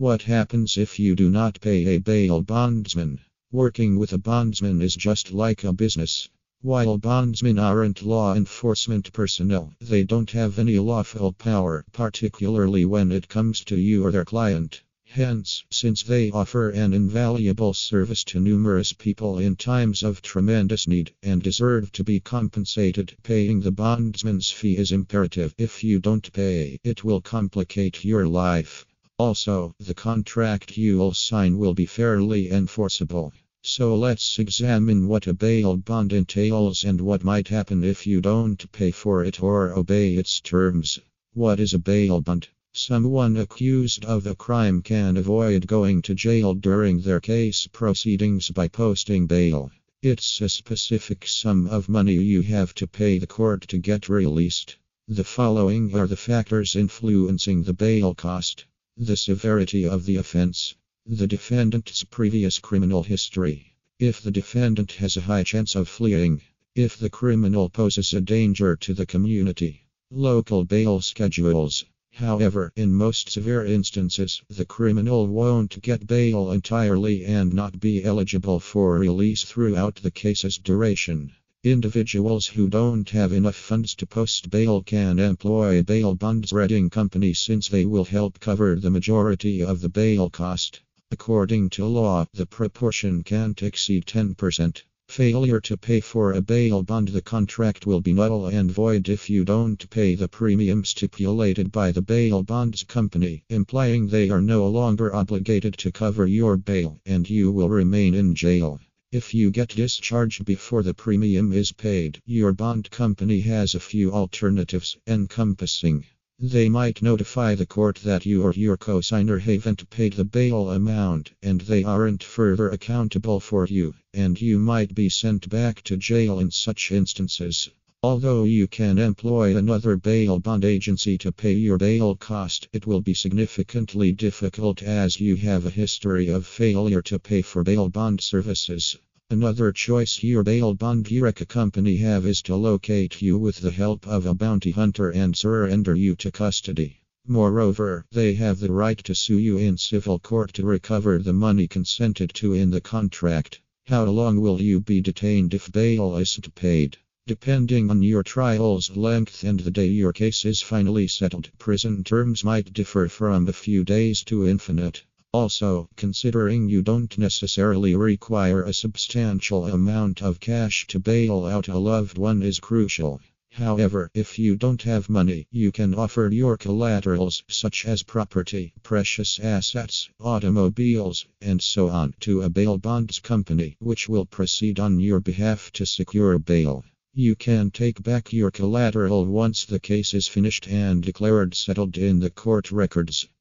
What happens if you do not pay a bail bondsman? Working with a bondsman is just like a business. While bondsmen aren't law enforcement personnel, they don't have any lawful power, particularly when it comes to you or their client. Hence, since they offer an invaluable service to numerous people in times of tremendous need and deserve to be compensated, paying the bondsman's fee is imperative. If you don't pay, it will complicate your life. Also, the contract you'll sign will be fairly enforceable. So let's examine what a bail bond entails and what might happen if you don't pay for it or obey its terms. What is a bail bond? Someone accused of a crime can avoid going to jail during their case proceedings by posting bail. It's a specific sum of money you have to pay the court to get released. The following are the factors influencing the bail cost the severity of the offense. The defendant's previous criminal history. If the defendant has a high chance of fleeing. If the criminal poses a danger to the community. Local bail schedules. However, in most severe instances, the criminal won't get bail entirely and not be eligible for release throughout the case's duration. Individuals who don't have enough funds to post bail can employ bail bonds Redding company since they will help cover the majority of the bail cost. According to law, the proportion can't exceed 10%. Failure to pay for a bail bond, the contract will be null and void if you don't pay the premium stipulated by the bail bonds company, implying they are no longer obligated to cover your bail and you will remain in jail. If you get discharged before the premium is paid, your bond company has a few alternatives encompassing. They might notify the court that you or your cosigner haven't paid the bail amount and they aren't further accountable for you, and you might be sent back to jail in such instances. Although you can employ another bail bond agency to pay your bail cost, it will be significantly difficult as you have a history of failure to pay for bail bond services. Another choice your bail bond Eureka company have is to locate you with the help of a bounty hunter and surrender you to custody. Moreover, they have the right to sue you in civil court to recover the money consented to in the contract. How long will you be detained if bail isn't paid? Depending on your trial's length and the day your case is finally settled, prison terms might differ from a few days to infinite. Also, considering you don't necessarily require a substantial amount of cash to bail out a loved one is crucial. However, if you don't have money, you can offer your collaterals, such as property, precious assets, automobiles, and so on, to a bail bonds company, which will proceed on your behalf to secure bail. You can take back your collateral once the case is finished and declared settled in the court records.